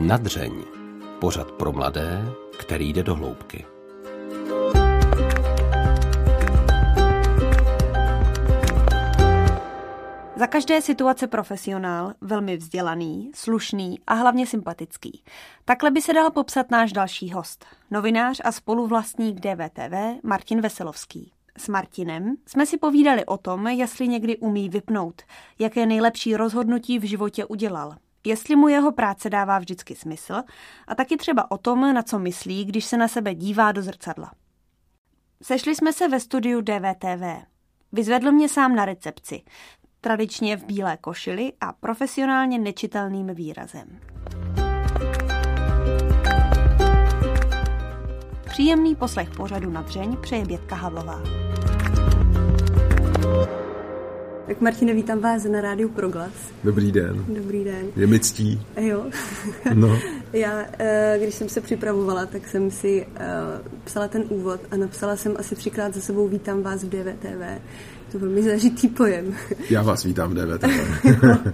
Nadřeň. Pořad pro mladé, který jde do hloubky. Za každé situace profesionál, velmi vzdělaný, slušný a hlavně sympatický. Takhle by se dal popsat náš další host, novinář a spoluvlastník DVTV Martin Veselovský. S Martinem jsme si povídali o tom, jestli někdy umí vypnout, jaké nejlepší rozhodnutí v životě udělal, jestli mu jeho práce dává vždycky smysl a taky třeba o tom, na co myslí, když se na sebe dívá do zrcadla. Sešli jsme se ve studiu DVTV. Vyzvedl mě sám na recepci, tradičně v bílé košili a profesionálně nečitelným výrazem. Příjemný poslech pořadu na dřeň přeje Bětka Havlová. Tak Martine, vítám vás na rádiu Proglas. Dobrý den. Dobrý den. Je mi ctí. Jo. No. Já, eh, když jsem se připravovala, tak jsem si eh, psala ten úvod a napsala jsem asi třikrát za sebou Vítám vás v DVTV. To je velmi zažitý pojem. Já vás vítám v DVTV.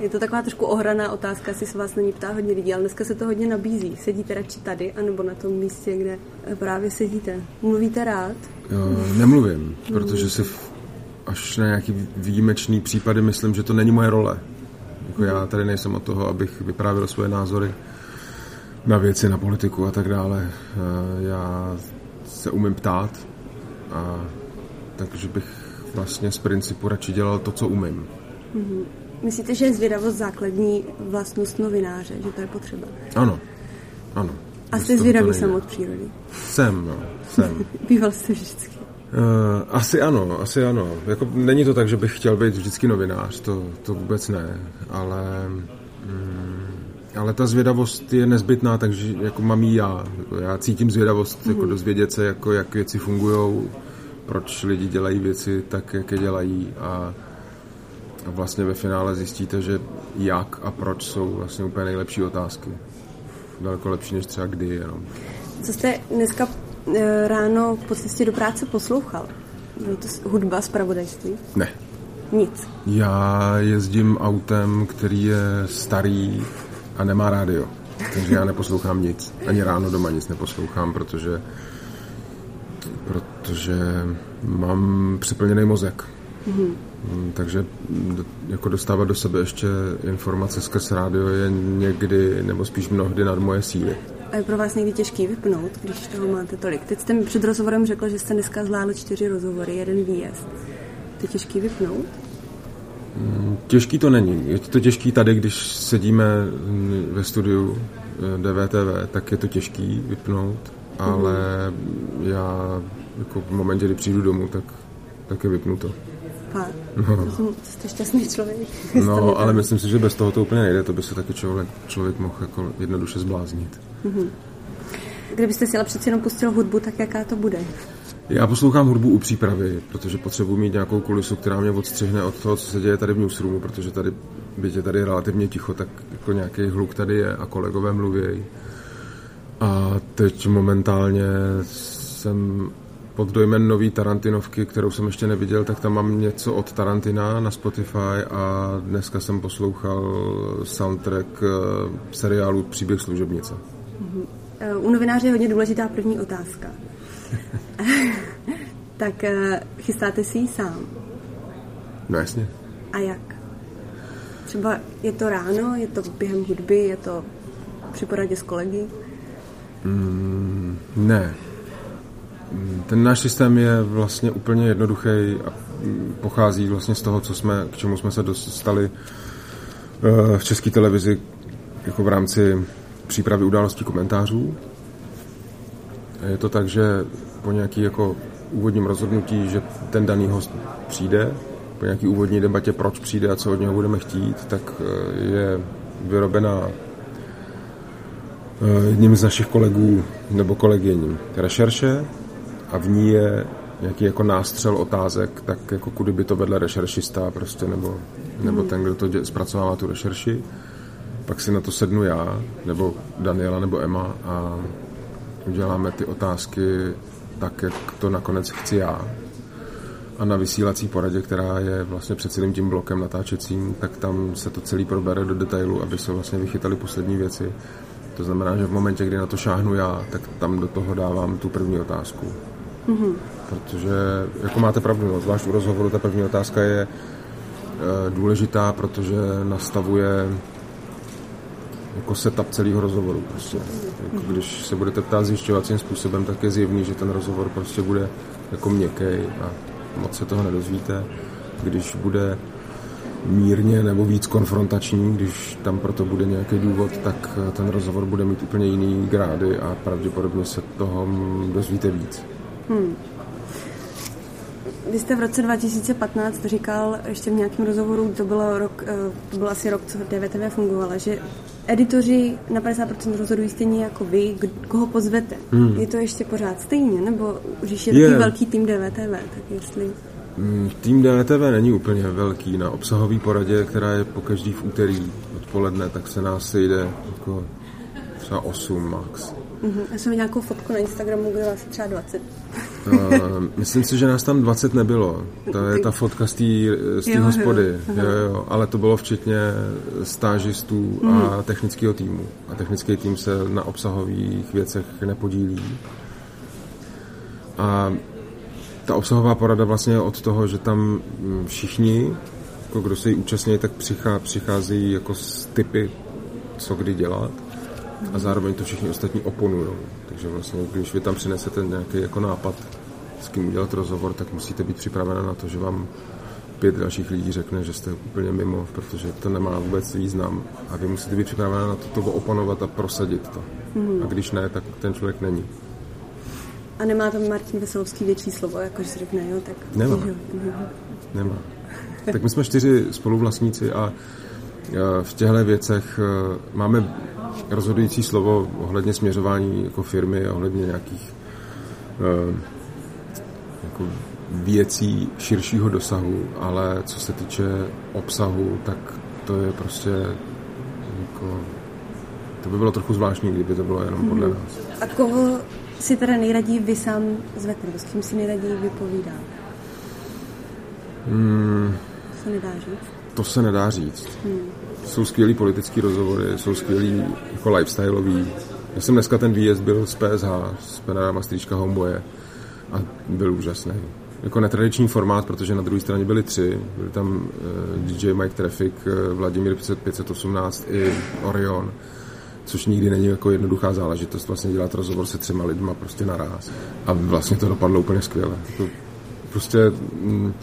Je to taková trošku ohraná otázka, asi se vás na ní ptá hodně lidí, ale dneska se to hodně nabízí. Sedíte radši tady, anebo na tom místě, kde právě sedíte? Mluvíte rád? Jo, nemluvím, protože si v, až na nějaký výjimečný případy myslím, že to není moje role. Jako já tady nejsem od toho, abych vyprávěl svoje názory na věci, na politiku a tak dále. Já se umím ptát a takže bych vlastně z principu radši dělal to, co umím. Mm-hmm. Myslíte, že je zvědavost základní vlastnost novináře, že to je potřeba? Ano, ano. A jste zvědavý sam od přírody? Jsem, no, jsem. Býval jste vždycky? Uh, asi ano, asi ano. Jako, není to tak, že bych chtěl být vždycky novinář, to, to vůbec ne, ale, mm, ale ta zvědavost je nezbytná, takže jako mám jí já. Já cítím zvědavost, mm-hmm. jako mhm. dozvědět se, jako, jak věci fungují, proč lidi dělají věci tak, jak je dělají a a vlastně ve finále zjistíte, že jak a proč jsou vlastně úplně nejlepší otázky. Daleko lepší než třeba kdy jenom. Co jste dneska eh, ráno po cestě do práce poslouchal? Bylo to hudba z pravodajství? Ne. Nic. Já jezdím autem, který je starý a nemá rádio. Takže já neposlouchám nic. Ani ráno doma nic neposlouchám, protože protože mám přeplněný mozek. Mm-hmm. Takže jako dostávat do sebe ještě informace skrz rádio je někdy, nebo spíš mnohdy nad moje síly. A je pro vás někdy těžký vypnout, když toho máte tolik? Teď jste mi před rozhovorem řekl, že jste dneska zvládl čtyři rozhovory, jeden výjezd. To je těžký vypnout? Mm, těžký to není. Je to těžký tady, když sedíme ve studiu eh, DVTV, tak je to těžký vypnout, ale mm-hmm. já jako v momentě, kdy přijdu domů, tak, tak je vypnuto. Fakt. No. Jste šťastný člověk. No, ale myslím si, že bez toho to úplně nejde, to by se taky člověk, člověk mohl jako jednoduše zbláznit. Mm-hmm. Kdybyste si ale přeci jenom pustil hudbu, tak jaká to bude? Já poslouchám hudbu u přípravy, protože potřebuji mít nějakou kulisu, která mě odstřihne od toho, co se děje tady v newsroomu, protože tady, byť je tady relativně ticho, tak jako nějaký hluk tady je a kolegové mluví. A teď momentálně jsem pod dojmem nový Tarantinovky, kterou jsem ještě neviděl, tak tam mám něco od Tarantina na Spotify a dneska jsem poslouchal soundtrack eh, seriálu Příběh služebnice. Uh-huh. U novináře je hodně důležitá první otázka. tak eh, chystáte si ji sám? No jasně. A jak? Třeba je to ráno, je to během hudby, je to při poradě s kolegy? Mm, ne, ten náš systém je vlastně úplně jednoduchý a pochází vlastně z toho, co jsme, k čemu jsme se dostali eh, v české televizi jako v rámci přípravy událostí komentářů. Je to tak, že po nějaký jako úvodním rozhodnutí, že ten daný host přijde, po nějaký úvodní debatě, proč přijde a co od něho budeme chtít, tak eh, je vyrobena eh, jedním z našich kolegů nebo kolegyň rešerše, a v ní je nějaký jako nástřel otázek, tak jako kudy by to vedle rešeršista prostě, nebo, nebo ten, kdo to dě, zpracovává tu rešerši. Pak si na to sednu já, nebo Daniela, nebo Emma a uděláme ty otázky tak, jak to nakonec chci já. a na vysílací poradě, která je vlastně před celým tím blokem natáčecím, tak tam se to celý probere do detailu, aby se vlastně vychytali poslední věci. To znamená, že v momentě, kdy na to šáhnu já, tak tam do toho dávám tu první otázku. Mm-hmm. Protože, jako máte pravdu, no, zvlášť u rozhovoru, ta první otázka je e, důležitá, protože nastavuje jako setup celého rozhovoru. Prostě. Jako když se budete ptát zjišťovacím způsobem, tak je zjevný, že ten rozhovor prostě bude jako měkký a moc se toho nedozvíte. Když bude mírně nebo víc konfrontační, když tam proto bude nějaký důvod, tak ten rozhovor bude mít úplně jiný grády a pravděpodobně se toho dozvíte víc. Hmm. Vy jste v roce 2015 říkal ještě v nějakém rozhovoru, to bylo, rok, eh, to byl asi rok, co DVTV fungovala, že editoři na 50% rozhodují stejně jako vy, koho pozvete. Hmm. Je to ještě pořád stejně, nebo když je yeah. velký tým DVTV, tak jestli... Hmm, tým DVTV není úplně velký. Na obsahové poradě, která je po každý v úterý odpoledne, tak se nás sejde jako třeba 8 max. Uh-huh. Já jsem nějakou fotku na Instagramu, kde vás třeba 20. uh, myslím si, že nás tam 20 nebylo. To je ta fotka z té hospody. Jo. Jo, jo. Ale to bylo včetně stážistů uh-huh. a mhm. technického týmu. A technický tým se na obsahových věcech nepodílí. A ta obsahová porada vlastně je od toho, že tam všichni, jako kdo se jí účastní, tak přicházejí jako s typy, co kdy dělat a zároveň to všichni ostatní oponují. Takže vlastně, když vy tam přinesete nějaký jako nápad, s kým udělat rozhovor, tak musíte být připravena na to, že vám pět dalších lidí řekne, že jste úplně mimo, protože to nemá vůbec význam. A vy musíte být připravena na to, to oponovat a prosadit to. Mm. A když ne, tak ten člověk není. A nemá tam Martin Veselovský větší slovo, jako že si řekne, jo, tak... Nemá. Nemá. Tak my jsme čtyři spoluvlastníci a v těchto věcech e, máme rozhodující slovo ohledně směřování jako firmy, ohledně nějakých uh, jako věcí širšího dosahu, ale co se týče obsahu, tak to je prostě jako, to by bylo trochu zvláštní, kdyby to bylo jenom podle mhm. nás. A koho si teda nejraději vy sám zvete, nebo s kým si nejraději vypovídá? Hmm, to se nedá říct. To se nedá říct. Hmm jsou skvělý politický rozhovory, jsou skvělý jako lifestyleový. Já jsem dneska ten výjezd byl z PSH, z Panorama Stříčka Homeboye a byl úžasný. Jako netradiční formát, protože na druhé straně byli tři. Byli tam eh, DJ Mike Traffic, uh, Vladimír 518 i Orion, což nikdy není jako jednoduchá záležitost vlastně dělat rozhovor se třema lidma prostě naraz. A vlastně to dopadlo úplně skvěle. Prostě mm,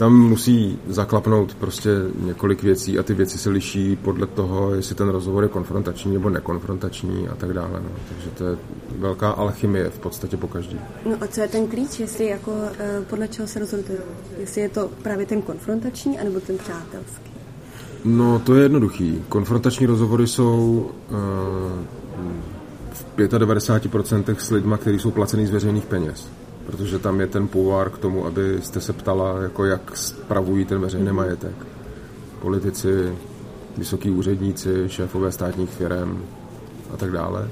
tam musí zaklapnout prostě několik věcí a ty věci se liší podle toho, jestli ten rozhovor je konfrontační nebo nekonfrontační a tak dále. No. Takže to je velká alchymie v podstatě po každý. No a co je ten klíč, jestli jako eh, podle čeho se rozhodujete? Jestli je to právě ten konfrontační anebo ten přátelský? No to je jednoduchý. Konfrontační rozhovory jsou uh, v 95% s lidma, kteří jsou placený z veřejných peněz protože tam je ten půvár k tomu, abyste se ptala, jako jak spravují ten veřejný majetek. Politici, vysoký úředníci, šéfové státních firm a tak dále.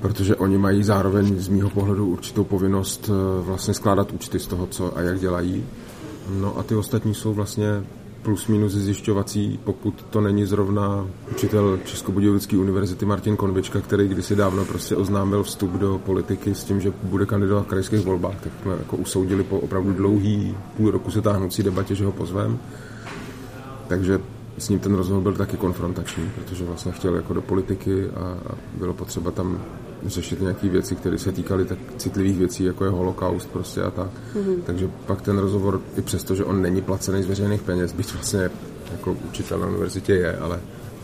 Protože oni mají zároveň z mýho pohledu určitou povinnost eh, vlastně skládat účty z toho, co a jak dělají. No a ty ostatní jsou vlastně plus minus zjišťovací, pokud to není zrovna učitel Českobudějovické univerzity Martin Konvička, který kdysi dávno prostě oznámil vstup do politiky s tím, že bude kandidovat v krajských volbách, tak jsme jako usoudili po opravdu dlouhý půl roku se táhnoucí debatě, že ho pozvem. Takže s ním ten rozhovor byl taky konfrontační, protože vlastně chtěl jako do politiky a, a bylo potřeba tam řešit nějaké věci, které se týkaly tak citlivých věcí, jako je holokaust prostě a tak. Mm-hmm. Takže pak ten rozhovor, i přesto, že on není placený z veřejných peněz, byť vlastně jako učitel na univerzitě je, ale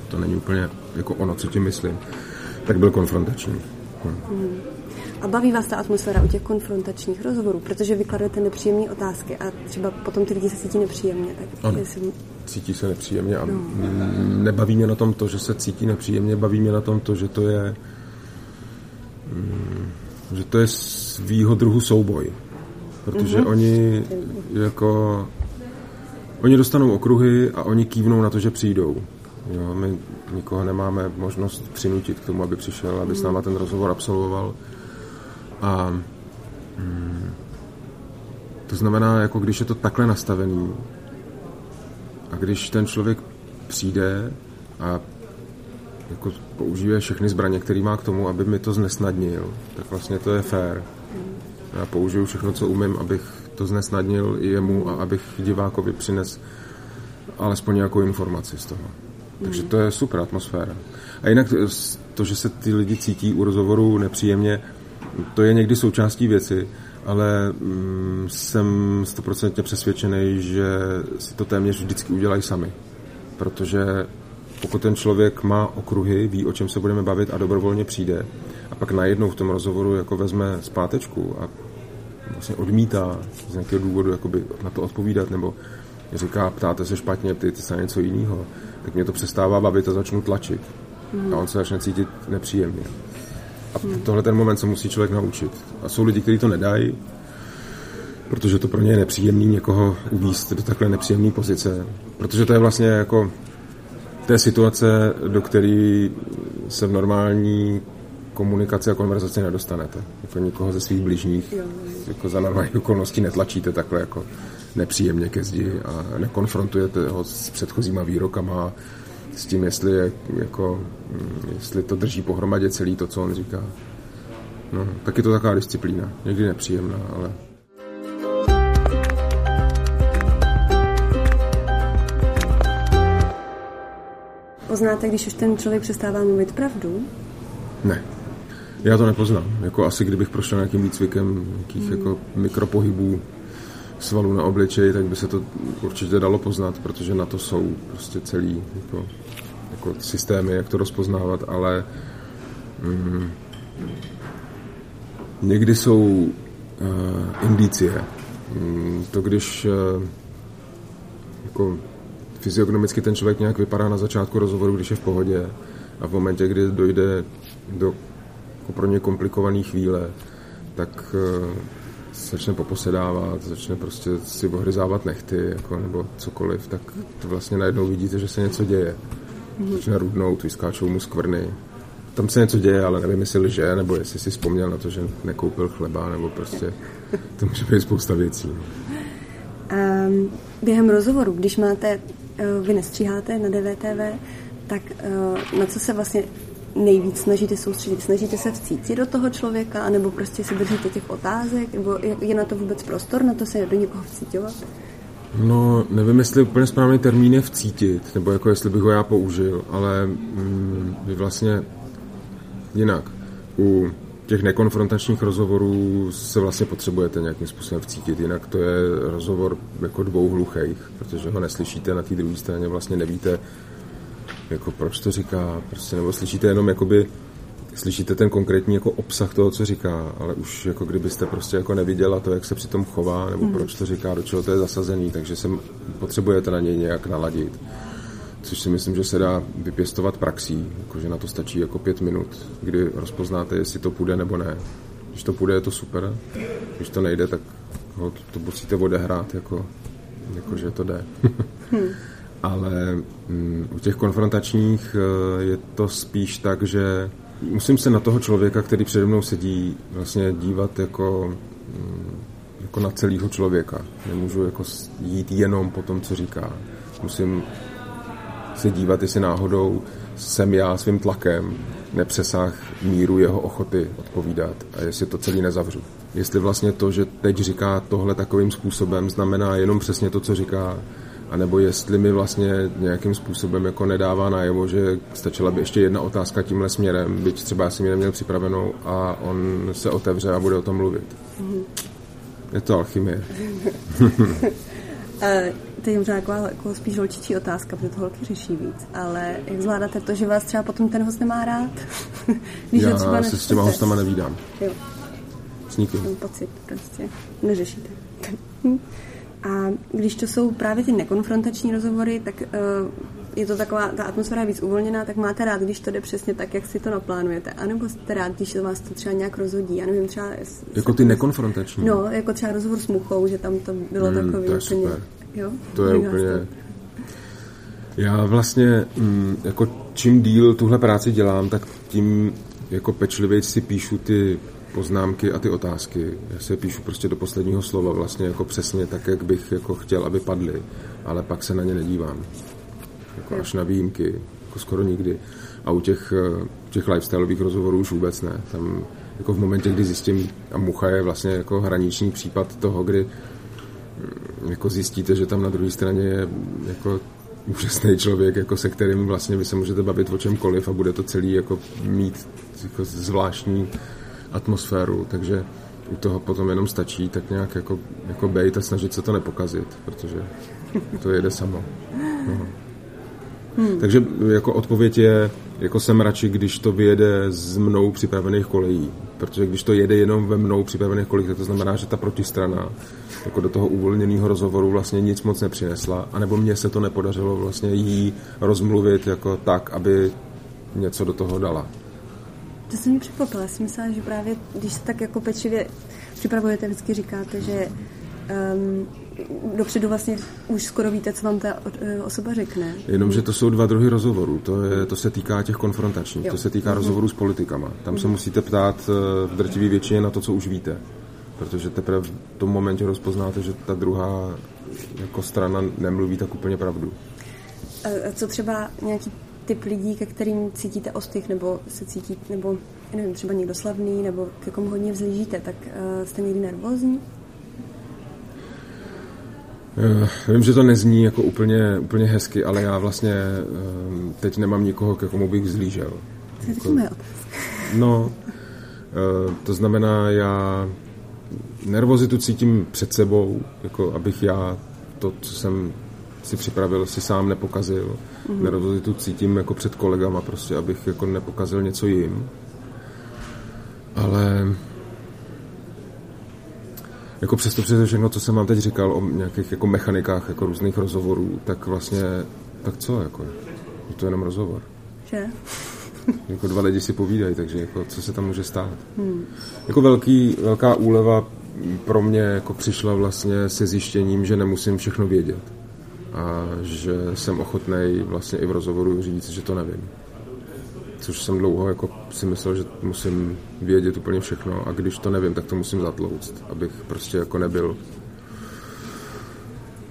to není úplně jako ono, co tím myslím, tak byl konfrontační. Hm. Mm. A baví vás ta atmosféra u těch konfrontačních rozhovorů, protože vykladete nepříjemné otázky a třeba potom ty lidi se cítí nepříjemně. Tak ano. Jestli... Cítí se nepříjemně a no. nebaví mě na tom to, že se cítí nepříjemně, baví mě na tom to, že to je že to je svýho druhu souboj. Protože mm-hmm. oni jako oni dostanou okruhy a oni kývnou na to, že přijdou. Jo, my nikoho nemáme možnost přinutit k tomu, aby přišel, aby s náma ten rozhovor absolvoval. A mm, To znamená, jako když je to takhle nastavený a když ten člověk přijde a jako použije všechny zbraně, které má k tomu, aby mi to znesnadnil, tak vlastně to je fér. Já použiju všechno, co umím, abych to znesnadnil i jemu a abych divákovi přines alespoň nějakou informaci z toho. Takže to je super atmosféra. A jinak to, že se ty lidi cítí u rozhovoru nepříjemně, to je někdy součástí věci, ale mm, jsem stoprocentně přesvědčený, že si to téměř vždycky udělají sami. Protože pokud ten člověk má okruhy, ví, o čem se budeme bavit a dobrovolně přijde a pak najednou v tom rozhovoru jako vezme zpátečku a vlastně odmítá z nějakého důvodu jakoby na to odpovídat nebo říká, ptáte se špatně, ty, ty se na něco jiného, tak mě to přestává bavit a začnu tlačit. Mm. A on se začne cítit nepříjemně. A mm. tohle ten moment se musí člověk naučit. A jsou lidi, kteří to nedají, protože to pro ně je nepříjemný někoho uvíst do takhle nepříjemné pozice. Protože to je vlastně jako té situace, do které se v normální komunikaci a konverzaci nedostanete. Jako nikoho ze svých bližních jako za normální okolností netlačíte takhle jako nepříjemně ke zdi a nekonfrontujete ho s předchozíma výrokama, s tím, jestli, je, jako, mm, jestli to drží pohromadě celý to, co on říká. No, tak je to taková disciplína. Někdy nepříjemná, ale Poznáte, když už ten člověk přestává mluvit pravdu? Ne. Já to nepoznám. Jako asi kdybych prošel nějakým výcvikem nějakých hmm. jako mikropohybů svalů na obličeji, tak by se to určitě dalo poznat, protože na to jsou prostě celý jako, jako systémy, jak to rozpoznávat, ale mm, někdy jsou uh, indicie. Mm, to když uh, jako fyziognomicky ten člověk nějak vypadá na začátku rozhovoru, když je v pohodě a v momentě, kdy dojde do jako pro ně komplikované chvíle, tak uh, začne poposedávat, začne prostě si ohryzávat nechty, jako, nebo cokoliv, tak to vlastně najednou vidíte, že se něco děje. Mm-hmm. Začne rudnout, vyskáčou mu skvrny. Tam se něco děje, ale nevím, jestli lže, nebo jestli si vzpomněl na to, že nekoupil chleba, nebo prostě to může být spousta věcí. Um, během rozhovoru, když máte, vy nestříháte na DVTV, tak uh, na co se vlastně nejvíc snažíte soustředit? Snažíte se vcítit do toho člověka, anebo prostě se držíte těch otázek, nebo je na to vůbec prostor, na to se do někoho vcítovat? No, nevím, jestli úplně správný termín je vcítit, nebo jako jestli bych ho já použil, ale mm, vy vlastně jinak. U těch nekonfrontačních rozhovorů se vlastně potřebujete nějakým způsobem vcítit, jinak to je rozhovor jako dvou hluchých, protože ho neslyšíte na té druhé straně, vlastně nevíte, jako proč to říká, prostě, nebo slyšíte jenom jakoby, slyšíte ten konkrétní jako obsah toho, co říká, ale už jako kdybyste prostě jako neviděla to, jak se přitom chová, nebo mm. proč to říká, do čeho to je zasazený, takže se potřebujete na něj nějak naladit. Což si myslím, že se dá vypěstovat praxí, jakože na to stačí jako pět minut, kdy rozpoznáte, jestli to půjde nebo ne. Když to půjde, je to super. Když to nejde, tak ho to, to musíte odehrát, jako, jako že to jde. hmm ale mm, u těch konfrontačních eh, je to spíš tak, že musím se na toho člověka, který přede mnou sedí, vlastně dívat jako, mm, jako na celého člověka. Nemůžu jako jít jenom po tom, co říká. Musím se dívat, jestli náhodou jsem já svým tlakem nepřesah míru jeho ochoty odpovídat a jestli to celý nezavřu. Jestli vlastně to, že teď říká tohle takovým způsobem, znamená jenom přesně to, co říká, anebo jestli mi vlastně nějakým způsobem jako nedává najevo, že stačila by ještě jedna otázka tímhle směrem, byť třeba jsem ji neměl připravenou a on se otevře a bude o tom mluvit. Mm-hmm. Je to alchymie. to je možná jako, jako spíš holčičí otázka, protože to holky řeší víc, ale jak zvládáte to, že vás třeba potom ten host nemá rád? Když Já třeba se s těma hostama nevídám. Jo. S nikým. Mám pocit, prostě. Neřešíte. A když to jsou právě ty nekonfrontační rozhovory, tak uh, je to taková, ta atmosféra je víc uvolněná, tak máte rád, když to jde přesně tak, jak si to naplánujete. A nebo jste rád, když to vás to třeba nějak rozhodí. Já nevím, třeba... Jako ty nekonfrontační? No, jako třeba rozhovor s Muchou, že tam to bylo hmm, takový to je. Super. Jo? To je úplně... Já vlastně, mm, jako čím díl tuhle práci dělám, tak tím jako pečlivěji si píšu ty poznámky a ty otázky. Já si je píšu prostě do posledního slova vlastně jako přesně tak, jak bych jako chtěl, aby padly, ale pak se na ně nedívám. Jako až na výjimky, jako skoro nikdy. A u těch, eh, těch lifestyleových rozhovorů už vůbec ne. Tam jako v momentě, kdy zjistím, a Mucha je vlastně jako hraniční případ toho, kdy jako zjistíte, že tam na druhé straně je jako úžasný člověk, jako se kterým vlastně vy se můžete bavit o čemkoliv a bude to celý jako mít jako zvláštní atmosféru, takže u toho potom jenom stačí tak nějak jako, jako bejt a snažit se to nepokazit, protože to jede samo. No. Hmm. Takže jako odpověď je, jako jsem radši, když to vyjede z mnou připravených kolejí, protože když to jede jenom ve mnou připravených kolejích, tak to znamená, že ta protistrana jako do toho uvolněného rozhovoru vlastně nic moc nepřinesla, anebo mně se to nepodařilo vlastně jí rozmluvit jako tak, aby něco do toho dala. To jsem mi překvapila. Já si myslela, že právě, když se tak jako pečlivě připravujete, vždycky říkáte, že um, dopředu vlastně už skoro víte, co vám ta e, osoba řekne. Jenomže to jsou dva druhy rozhovorů. To, je, to se týká těch konfrontačních, jo. to se týká mm-hmm. rozhovorů s politikama. Tam se mhm. musíte ptát e, v drtivé většině na to, co už víte. Protože teprve v tom momentě rozpoznáte, že ta druhá jako strana nemluví tak úplně pravdu. A co třeba nějaký typ lidí, ke kterým cítíte ostych, nebo se cítíte, nebo nevím, třeba někdo slavný, nebo ke komu hodně vzlížíte, tak uh, jste někdy nervózní? Uh, vím, že to nezní jako úplně, úplně hezky, ale já vlastně uh, teď nemám nikoho, ke komu bych vzlížel. To je jako, moje No, uh, to znamená, já nervozitu cítím před sebou, jako abych já to, co jsem si připravil, si sám nepokazil. Mm-hmm. Nervozitu cítím jako před kolegama, prostě, abych jako nepokazil něco jim. Ale jako přesto přes všechno, co jsem vám teď říkal o nějakých jako mechanikách jako různých rozhovorů, tak vlastně, tak co, jako, je to jenom rozhovor. Že? jako dva lidi si povídají, takže jako, co se tam může stát. Hmm. Jako velký, velká úleva pro mě jako přišla vlastně se zjištěním, že nemusím všechno vědět a že jsem ochotný vlastně i v rozhovoru říct, že to nevím. Což jsem dlouho jako si myslel, že musím vědět úplně všechno a když to nevím, tak to musím zatlouct, abych prostě jako nebyl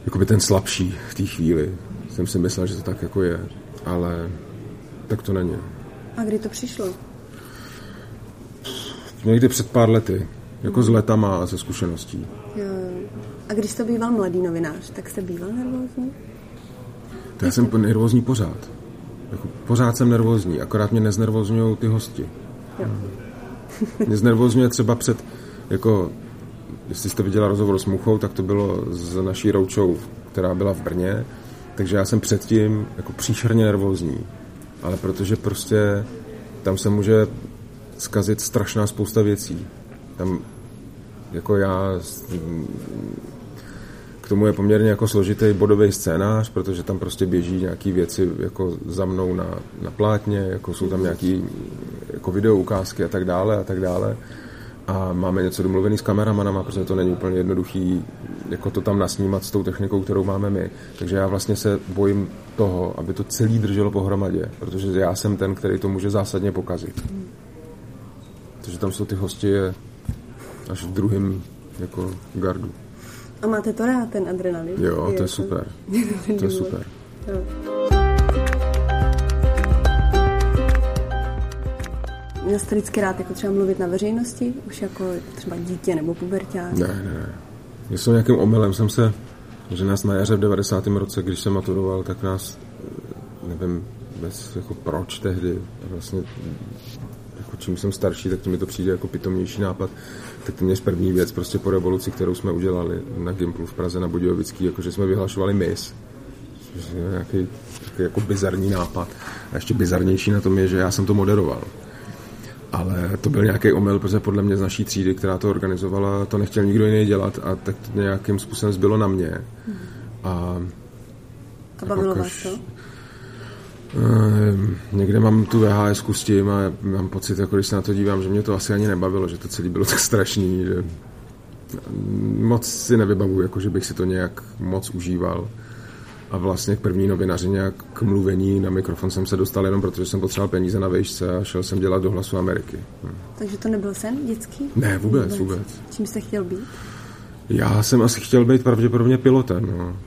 jakoby ten slabší v té chvíli. Jsem si myslel, že to tak jako je, ale tak to není. A kdy to přišlo? Někdy před pár lety. Jako s letama a ze zkušeností. Jo. A když jste býval mladý novinář, tak jste býval nervózní? To já jsem nervózní pořád. Jako pořád jsem nervózní, akorát mě neznervozňují ty hosti. Jo. Mě znervozňuje třeba před, jako, jestli jste viděla rozhovor s Muchou, tak to bylo z naší roučou, která byla v Brně, takže já jsem předtím jako příšerně nervózní. Ale protože prostě tam se může zkazit strašná spousta věcí. Tam jako já tomu je poměrně jako složitý bodový scénář, protože tam prostě běží nějaké věci jako za mnou na, na plátně, jako jsou tam nějaké jako video ukázky a tak dále a tak dále. A máme něco domluvený s kameramanama, protože to není úplně jednoduchý jako to tam nasnímat s tou technikou, kterou máme my. Takže já vlastně se bojím toho, aby to celý drželo pohromadě, protože já jsem ten, který to může zásadně pokazit. Takže tam jsou ty hosti až v druhém jako gardu. A máte to rád, ten adrenalin? Jo, to je super. to je super. Jo. Měl jste vždycky rád jako třeba mluvit na veřejnosti? Už jako třeba dítě nebo puberták? Ne, ne, ne. Myslím, nějakým omylem jsem se, že nás na jaře v 90. roce, když jsem maturoval, tak nás, nevím, bez jako proč tehdy, vlastně jako čím jsem starší, tak to mi to přijde jako pitomnější nápad, to měř první věc prostě po revoluci, kterou jsme udělali na Gimplu v Praze na Budějovický, jako že jsme vyhlašovali mis. Což je nějaký, nějaký jako bizarní nápad. A ještě bizarnější na tom je, že já jsem to moderoval. Ale to byl nějaký omyl, protože podle mě z naší třídy, která to organizovala, to nechtěl nikdo jiný dělat a tak to nějakým způsobem zbylo na mě. A, a bavilo vás to? Uh, někde mám tu VHS s tím a mám pocit, jako když se na to dívám, že mě to asi ani nebavilo, že to celé bylo tak strašný, že moc si nevybavuju, jako že bych si to nějak moc užíval. A vlastně k první novinařině k mluvení na mikrofon jsem se dostal jenom protože jsem potřeboval peníze na vejšce a šel jsem dělat do Hlasu Ameriky. Hm. Takže to nebyl sen dětský? Ne, vůbec, vůbec. vůbec. Čím jste chtěl být? Já jsem asi chtěl být pravděpodobně pilotem. No.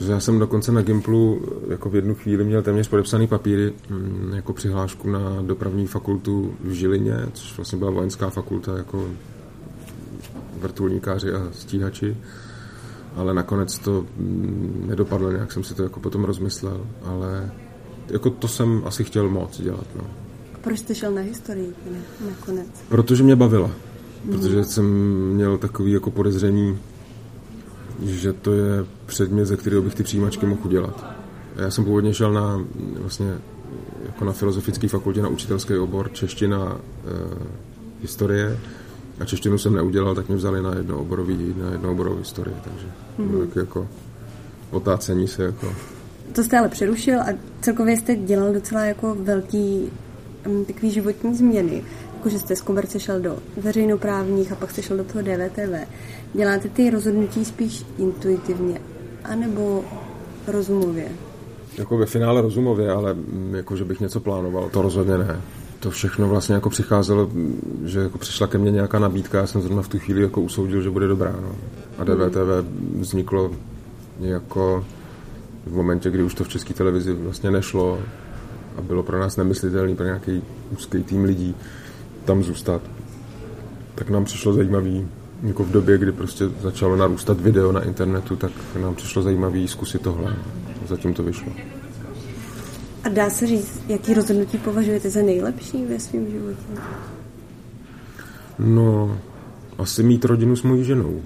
Já jsem dokonce na Gimplu jako v jednu chvíli měl téměř podepsaný papíry hm, jako přihlášku na dopravní fakultu v Žilině, což vlastně byla vojenská fakulta jako vrtulníkáři a stíhači. Ale nakonec to hm, nedopadlo, nějak jsem si to jako potom rozmyslel, ale jako to jsem asi chtěl moc dělat. No. Proč jste šel na historii ne, nakonec? Protože mě bavila. Protože jsem měl takový jako podezření, že to je předmět, ze kterého bych ty přijímačky mohl udělat. Já jsem původně šel na, vlastně, jako na filozofické fakultě na učitelský obor čeština e, historie a češtinu jsem neudělal, tak mě vzali na jedno oborový, na jedno oborovou historii, takže mm-hmm. tak jako otácení se jako... To jste ale přerušil a celkově jste dělal docela jako velký um, takový životní změny jako že jste z komerce šel do veřejnoprávních a pak jste šel do toho DVTV. Děláte ty rozhodnutí spíš intuitivně, anebo rozumově? Jako ve finále rozumově, ale mm, jako, že bych něco plánoval, to rozhodně ne. To všechno vlastně jako přicházelo, mm, že jako přišla ke mně nějaká nabídka, já jsem zrovna v tu chvíli jako usoudil, že bude dobrá. No. A DVTV vzniklo jako v momentě, kdy už to v české televizi vlastně nešlo a bylo pro nás nemyslitelný pro nějaký úzký tým lidí, tam zůstat, tak nám přišlo zajímavý, jako v době, kdy prostě začalo narůstat video na internetu, tak nám přišlo zajímavý zkusit tohle. Zatím to vyšlo. A dá se říct, jaký rozhodnutí považujete za nejlepší ve svém životě? No, asi mít rodinu s mojí ženou.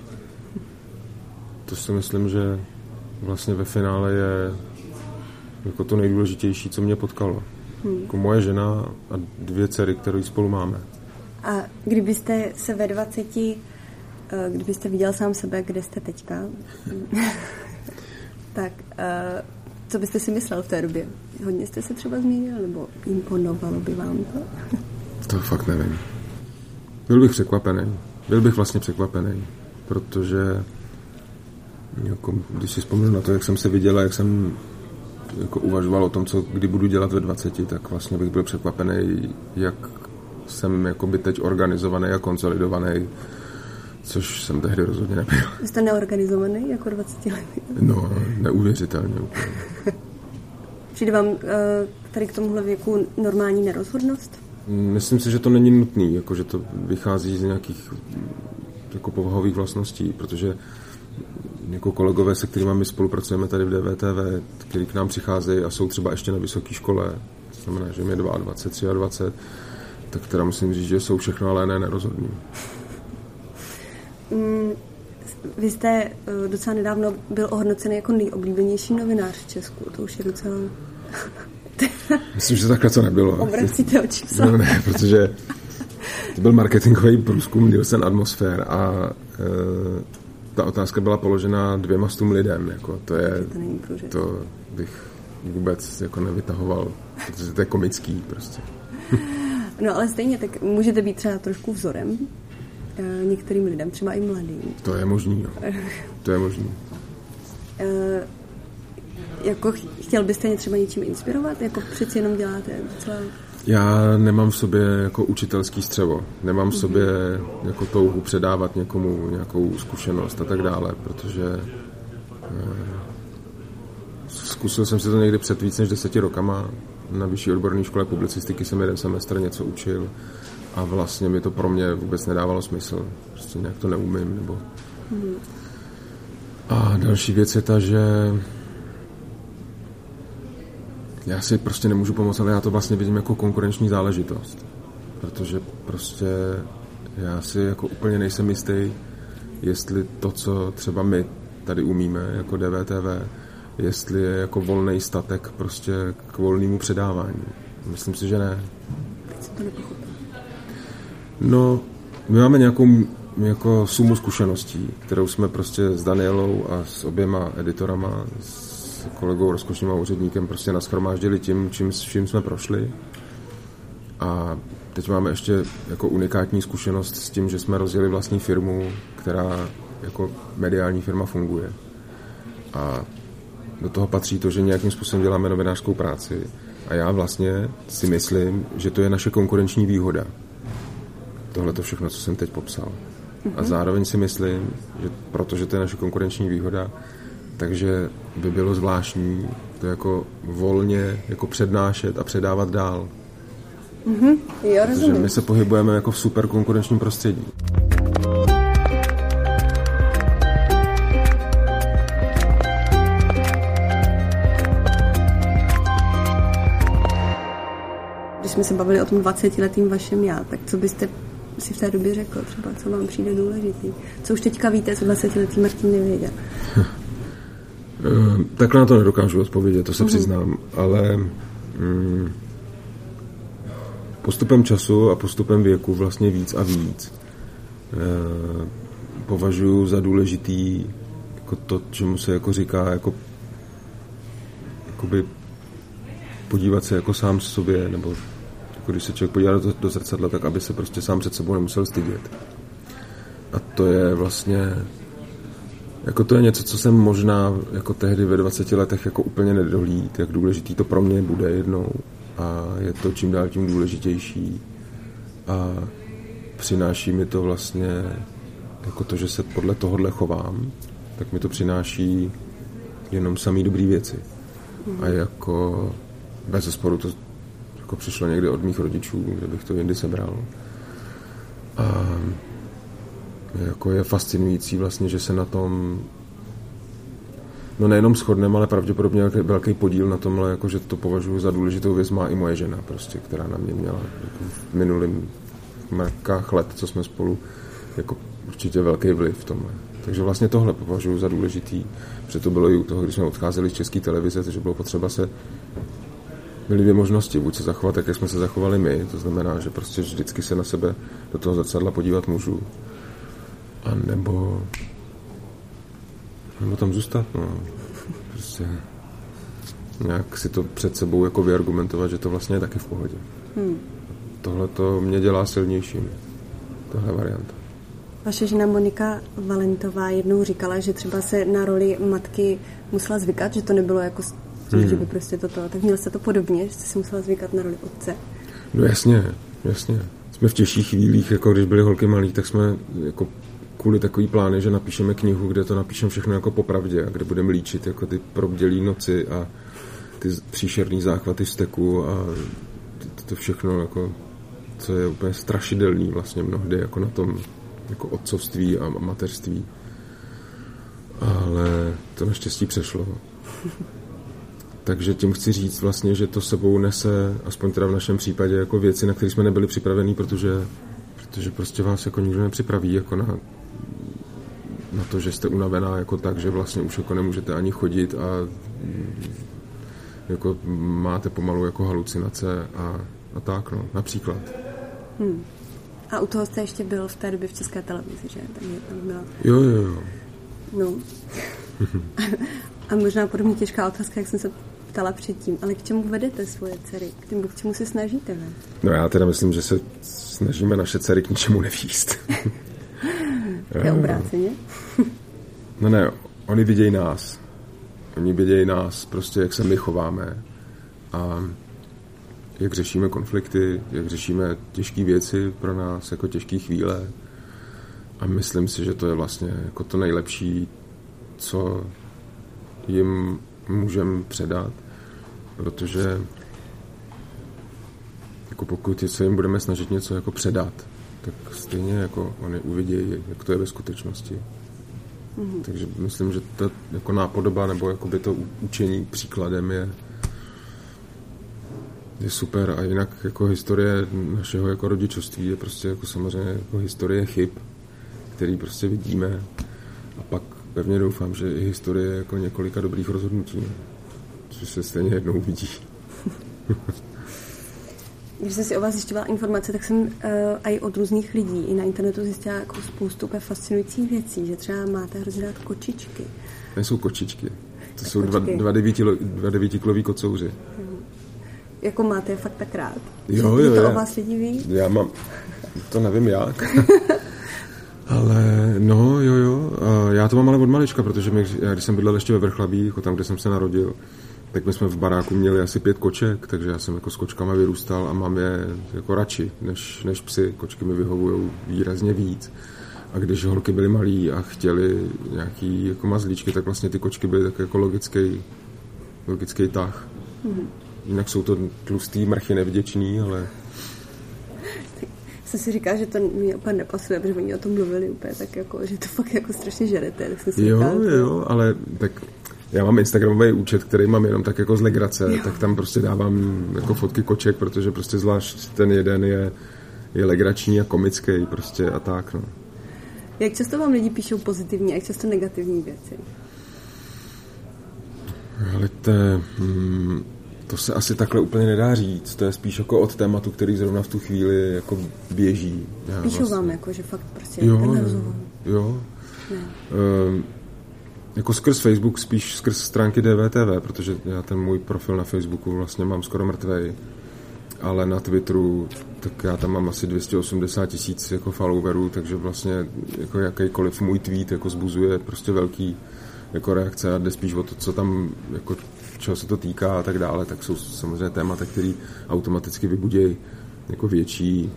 To si myslím, že vlastně ve finále je jako to nejdůležitější, co mě potkalo. Hmm. Jako moje žena a dvě dcery, které spolu máme. A kdybyste se ve 20, eh, kdybyste viděl sám sebe, kde jste teďka, tak eh, co byste si myslel v té době? Hodně jste se třeba změnil, nebo imponovalo by vám to? to fakt nevím. Byl bych překvapený. Byl bych vlastně překvapený, protože jako, když si vzpomínám na to, jak jsem se viděl a jak jsem jako uvažoval o tom, co kdy budu dělat ve 20, tak vlastně bych byl překvapený, jak jsem jakoby teď organizovaný a konsolidovaný, což jsem tehdy rozhodně nebyl. Jste neorganizovaný jako 20 let? No, neuvěřitelně úplně. Přijde vám eh, tady k tomuhle věku normální nerozhodnost? Myslím si, že to není nutný, jako že to vychází z nějakých jako povahových vlastností, protože jako kolegové, se kterými my spolupracujeme tady v DVTV, kteří k nám přicházejí a jsou třeba ještě na vysoké škole, to znamená, že mi je 22, 23, tak teda musím říct, že jsou všechno ale ne nerozhodní. Mm, vy jste uh, docela nedávno byl ohodnocený jako nejoblíbenější novinář v Česku. To už je docela... Myslím, že takhle to nebylo. Obracíte oči No ne, protože to byl marketingový průzkum Nielsen Atmosfér a uh, ta otázka byla položena dvěma stům lidem. Jako to, je, to bych vůbec jako nevytahoval, protože to je komický prostě. No ale stejně, tak můžete být třeba trošku vzorem eh, některým lidem, třeba i mladým. To je možný, no. To je možný. Uh, jako chtěl byste mě třeba něčím inspirovat? Jako přeci jenom děláte docela... Já nemám v sobě jako učitelský střevo. Nemám v sobě jako touhu předávat někomu nějakou zkušenost a tak dále, protože uh, zkusil jsem si to někdy před víc než deseti rokama na vyšší odborné škole publicistiky jsem jeden semestr něco učil a vlastně mi to pro mě vůbec nedávalo smysl. Prostě nějak to neumím. Nebo... Mm. A další věc je ta, že já si prostě nemůžu pomoct, ale já to vlastně vidím jako konkurenční záležitost. Protože prostě já si jako úplně nejsem jistý, jestli to, co třeba my tady umíme jako DVTV, jestli je jako volný statek prostě k volnému předávání. Myslím si, že ne. No, my máme nějakou jako sumu zkušeností, kterou jsme prostě s Danielou a s oběma editorama, s kolegou rozkošným a úředníkem prostě naschromáždili tím, čím, čím jsme prošli. A teď máme ještě jako unikátní zkušenost s tím, že jsme rozjeli vlastní firmu, která jako mediální firma funguje. A do toho patří to, že nějakým způsobem děláme novinářskou práci a já vlastně si myslím, že to je naše konkurenční výhoda. Tohle to všechno, co jsem teď popsal. A zároveň si myslím, že protože to je naše konkurenční výhoda, takže by bylo zvláštní to jako volně jako přednášet a předávat dál. Mm-hmm. Jo, rozumím. Protože my se pohybujeme jako v super konkurenčním prostředí. Když jsme se bavili o tom 20-letým vašem já, tak co byste si v té době řekl třeba, co vám přijde důležitý? Co už teďka víte, co 20-letý Martin nevěděl? Eh, takhle na to nedokážu odpovědět, to se mm-hmm. přiznám, ale mm, postupem času a postupem věku vlastně víc a víc e, považuji za důležitý jako to, čemu se jako říká jako jakoby podívat se jako sám sobě, nebo jako když se člověk podívá do, do zrcadla, tak aby se prostě sám před sebou nemusel stydět. A to je vlastně jako to je něco, co jsem možná jako tehdy ve 20 letech jako úplně nedohlíd, jak důležitý to pro mě bude jednou a je to čím dál tím důležitější a přináší mi to vlastně jako to, že se podle tohohle chovám, tak mi to přináší jenom samý dobrý věci. A jako bez zesporu to jako přišlo někdy od mých rodičů, kde bych to jindy sebral. A jako je fascinující vlastně, že se na tom no nejenom shodneme, ale pravděpodobně velký, podíl na tomhle, jako, že to považuji za důležitou věc, má i moje žena, prostě, která na mě měla jako v minulým mrkách let, co jsme spolu, jako určitě velký vliv v tomhle. Takže vlastně tohle považuji za důležitý, protože to bylo i u toho, když jsme odcházeli z české televize, takže bylo potřeba se byly dvě možnosti, buď se zachovat tak, jak jsme se zachovali my, to znamená, že prostě vždycky se na sebe do toho zrcadla podívat můžu, a nebo nebo tam zůstat, no. Prostě nějak si to před sebou jako vyargumentovat, že to vlastně je taky v pohodě. Hmm. Tohle to mě dělá silnějším. Tohle varianta. Vaše žena Monika Valentová jednou říkala, že třeba se na roli matky musela zvykat, že to nebylo jako hmm. že by prostě toto. Tak měl se to podobně, že jste si musela zvykat na roli otce? No jasně, jasně. Jsme v těžších chvílích, jako když byly holky malí, tak jsme jako kvůli takový plány, že napíšeme knihu, kde to napíšeme všechno jako popravdě kde budeme líčit jako ty probdělý noci a ty příšerný záchvaty steku a to všechno jako, co je úplně strašidelný vlastně mnohdy jako na tom jako otcovství a mateřství. Ale to naštěstí přešlo. Takže tím chci říct vlastně, že to sebou nese, aspoň teda v našem případě, jako věci, na které jsme nebyli připravení, protože, protože prostě vás jako nikdo nepřipraví jako na na to, že jste unavená jako tak, že vlastně už jako nemůžete ani chodit a jako máte pomalu jako halucinace a, a tak, no, například. Hmm. A u toho jste ještě byl v té době v České televizi, že? Takže tam byla... Jo, jo, jo. No. a možná podobně těžká otázka, jak jsem se ptala předtím, ale k čemu vedete svoje dcery? K, tím, k čemu se snažíte, ne? No já teda myslím, že se snažíme naše dcery k ničemu nevíst. je obráceně? no ne, oni vidějí nás. Oni vidějí nás, prostě jak se my chováme a jak řešíme konflikty, jak řešíme těžké věci pro nás, jako těžké chvíle. A myslím si, že to je vlastně jako to nejlepší, co jim můžeme předat, protože jako pokud se jim budeme snažit něco jako předat, tak stejně jako oni uvidějí, jak to je ve skutečnosti. Mm-hmm. Takže myslím, že ta jako nápodoba nebo jakoby to učení příkladem je, je super a jinak jako historie našeho jako rodičovství je prostě jako samozřejmě jako historie chyb, který prostě vidíme a pak pevně doufám, že i historie jako několika dobrých rozhodnutí, což se stejně jednou uvidí. Když jsem si o vás zjišťovala informace, tak jsem uh, i od různých lidí i na internetu zjistila jako spoustu úplně fascinujících věcí, že třeba máte hrozně rád kočičky. Nejsou kočičky. To tak jsou dva, dva, devítilo, dva devítikilový kocouři. Hmm. Jako máte je fakt tak rád? Jo, jo, to o vás lidi ví? Já mám, to nevím jak. Ale no, jo, jo. Já to mám ale od malička, protože já, když jsem bydlel ještě ve Vrchlabí, jako tam, kde jsem se narodil, tak my jsme v baráku měli asi pět koček, takže já jsem jako s kočkama vyrůstal a mám je jako radši než, než psy. Kočky mi vyhovují výrazně víc. A když holky byly malí a chtěli nějaký jako mazlíčky, tak vlastně ty kočky byly tak jako logický, logický tah. Mm-hmm. Jinak jsou to tlustý mrchy nevděčný, ale... Jsem si říkal, že to mi úplně nepasuje, protože oni o tom mluvili úplně tak jako, že to fakt jako strašně žerete. Tak jsem si jo, říkal, jo, ale tak já mám Instagramový účet, který mám jenom tak jako z legrace, jo. tak tam prostě dávám jako fotky koček, protože prostě zvlášť ten jeden je, je legrační a komický prostě a tak, no. Jak často vám lidi píšou pozitivní a jak často negativní věci? Ale to, hmm, to se asi takhle úplně nedá říct. To je spíš jako od tématu, který zrovna v tu chvíli jako běží. Já Píšou vlastně. vám jako, že fakt prostě jo, jo, jo. Ne. Um, jako skrz Facebook, spíš skrz stránky DVTV, protože já ten můj profil na Facebooku vlastně mám skoro mrtvej, ale na Twitteru tak já tam mám asi 280 tisíc jako followerů, takže vlastně jako jakýkoliv můj tweet jako zbuzuje prostě velký jako reakce a jde spíš o to, co tam jako čeho se to týká a tak dále, tak jsou samozřejmě témata, které automaticky vybudějí jako větší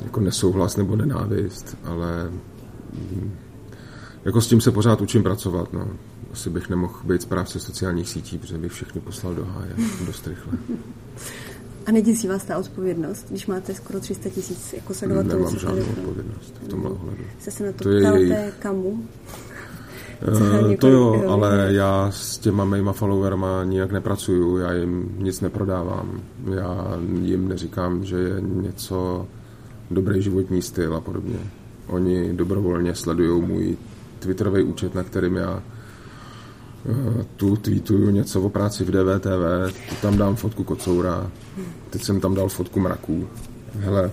jako nesouhlas nebo nenávist, ale jako s tím se pořád učím pracovat. No. Asi bych nemohl být správce sociálních sítí, protože bych všechny poslal do háje dost rychle. A neděsí vás ta odpovědnost, když máte skoro 300 tisíc jako sledovatelů? Nemám žádnou odpovědnost v tomhle ohledu. Jste se na to, to ptal je kamu? Uh, to jo, ale já s těma mýma followerama nijak nepracuju, já jim nic neprodávám, já jim neříkám, že je něco dobrý životní styl a podobně. Oni dobrovolně sledují můj Twitterový účet, na kterým já uh, tu tweetuju něco o práci v DVTV, tu tam dám fotku kocoura, teď jsem tam dal fotku mraků. Hele,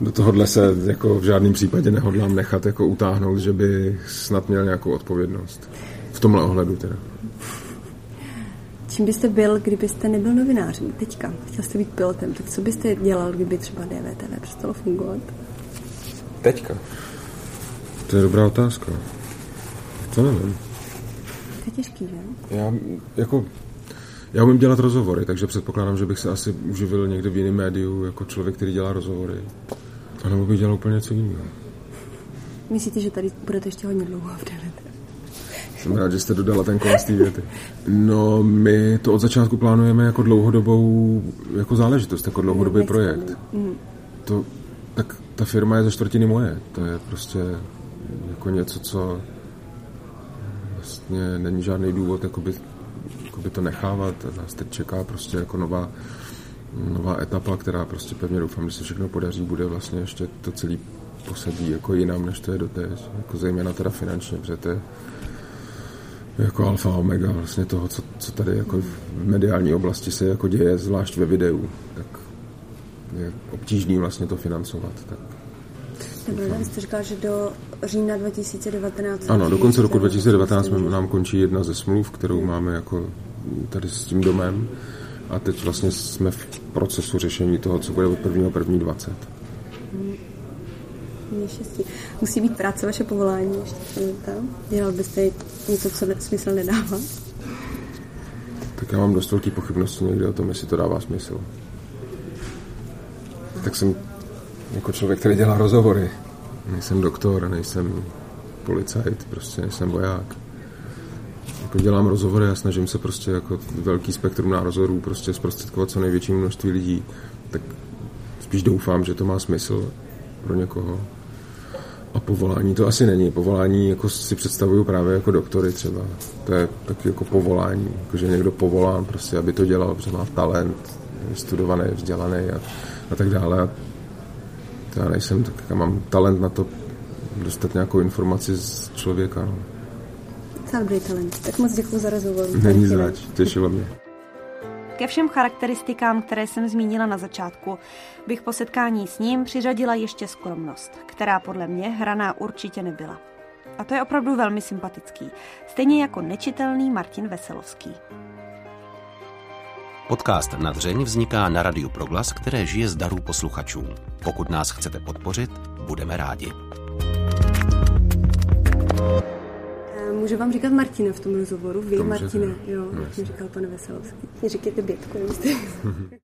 do tohohle se jako v žádném případě nehodlám nechat jako utáhnout, že by snad měl nějakou odpovědnost. V tomhle ohledu teda. Čím byste byl, kdybyste nebyl novinářem teďka? Chtěl jste být pilotem, tak co byste dělal, kdyby třeba DVTV přestalo fungovat? Teďka? To je dobrá otázka. To nevím. To je těžký, že? Já jako já umím dělat rozhovory, takže předpokládám, že bych se asi uživil někde v jiném médiu jako člověk, který dělá rozhovory. A nebo bych dělal úplně něco jiného. Myslíte, že tady budete ještě hodně dlouho v Jsem rád, že jste dodala ten konec té věty. No, my to od začátku plánujeme jako dlouhodobou jako záležitost, jako dlouhodobý projekt. Mm. To, tak ta firma je ze čtvrtiny moje. To je prostě jako něco, co vlastně není žádný důvod jakoby jakoby to nechávat. Nás teď čeká prostě jako nová, nová etapa, která prostě pevně doufám, že se všechno podaří, bude vlastně ještě to celý posadí jako jinam, než to je doteď. Jako zejména teda finančně, protože to je jako alfa omega vlastně toho, co, co tady jako v mediální oblasti se jako děje, zvlášť ve videu, tak je obtížný vlastně to financovat. Tak Dobře, jste říkal, že do října 2019... Ano, do konce roku 2019 nám končí jedna ze smluv, kterou máme jako tady s tím domem a teď vlastně jsme v procesu řešení toho, co bude od prvního první 20. štěstí. Musí být práce vaše povolání, ještě se tam. Dělal byste něco, co smysl nedává? Tak já mám dost velký pochybnosti někdy o tom, jestli to dává smysl. Tak jsem jako člověk, který dělá rozhovory. Nejsem doktor, nejsem policajt, prostě nejsem voják. Jako dělám rozhovory a snažím se prostě jako velký spektrum názorů prostě zprostředkovat co největšímu množství lidí. Tak spíš doufám, že to má smysl pro někoho. A povolání to asi není. Povolání jako si představuju právě jako doktory třeba. To je taky jako povolání. Jako, že někdo povolán prostě, aby to dělal, protože má talent, studovaný, vzdělaný a, a tak dále. A já nejsem, tak já mám talent na to dostat nějakou informaci z člověka. No. Dobrý talent. Tak moc děkuji za rozhovor. Není zač, těšilo mě. Ke všem charakteristikám, které jsem zmínila na začátku, bych po setkání s ním přiřadila ještě skromnost, která podle mě hraná určitě nebyla. A to je opravdu velmi sympatický, stejně jako nečitelný Martin Veselovský. Podcast na dřeň vzniká na Radiu Proglas, které žije z darů posluchačů. Pokud nás chcete podpořit, budeme rádi. Eh, můžu vám říkat Martina v tom rozhovoru? Vy, To Martine, můžete. jo, No, jak mi jasně. říkal pan Veselovský. Říkejte Bětko, jestli...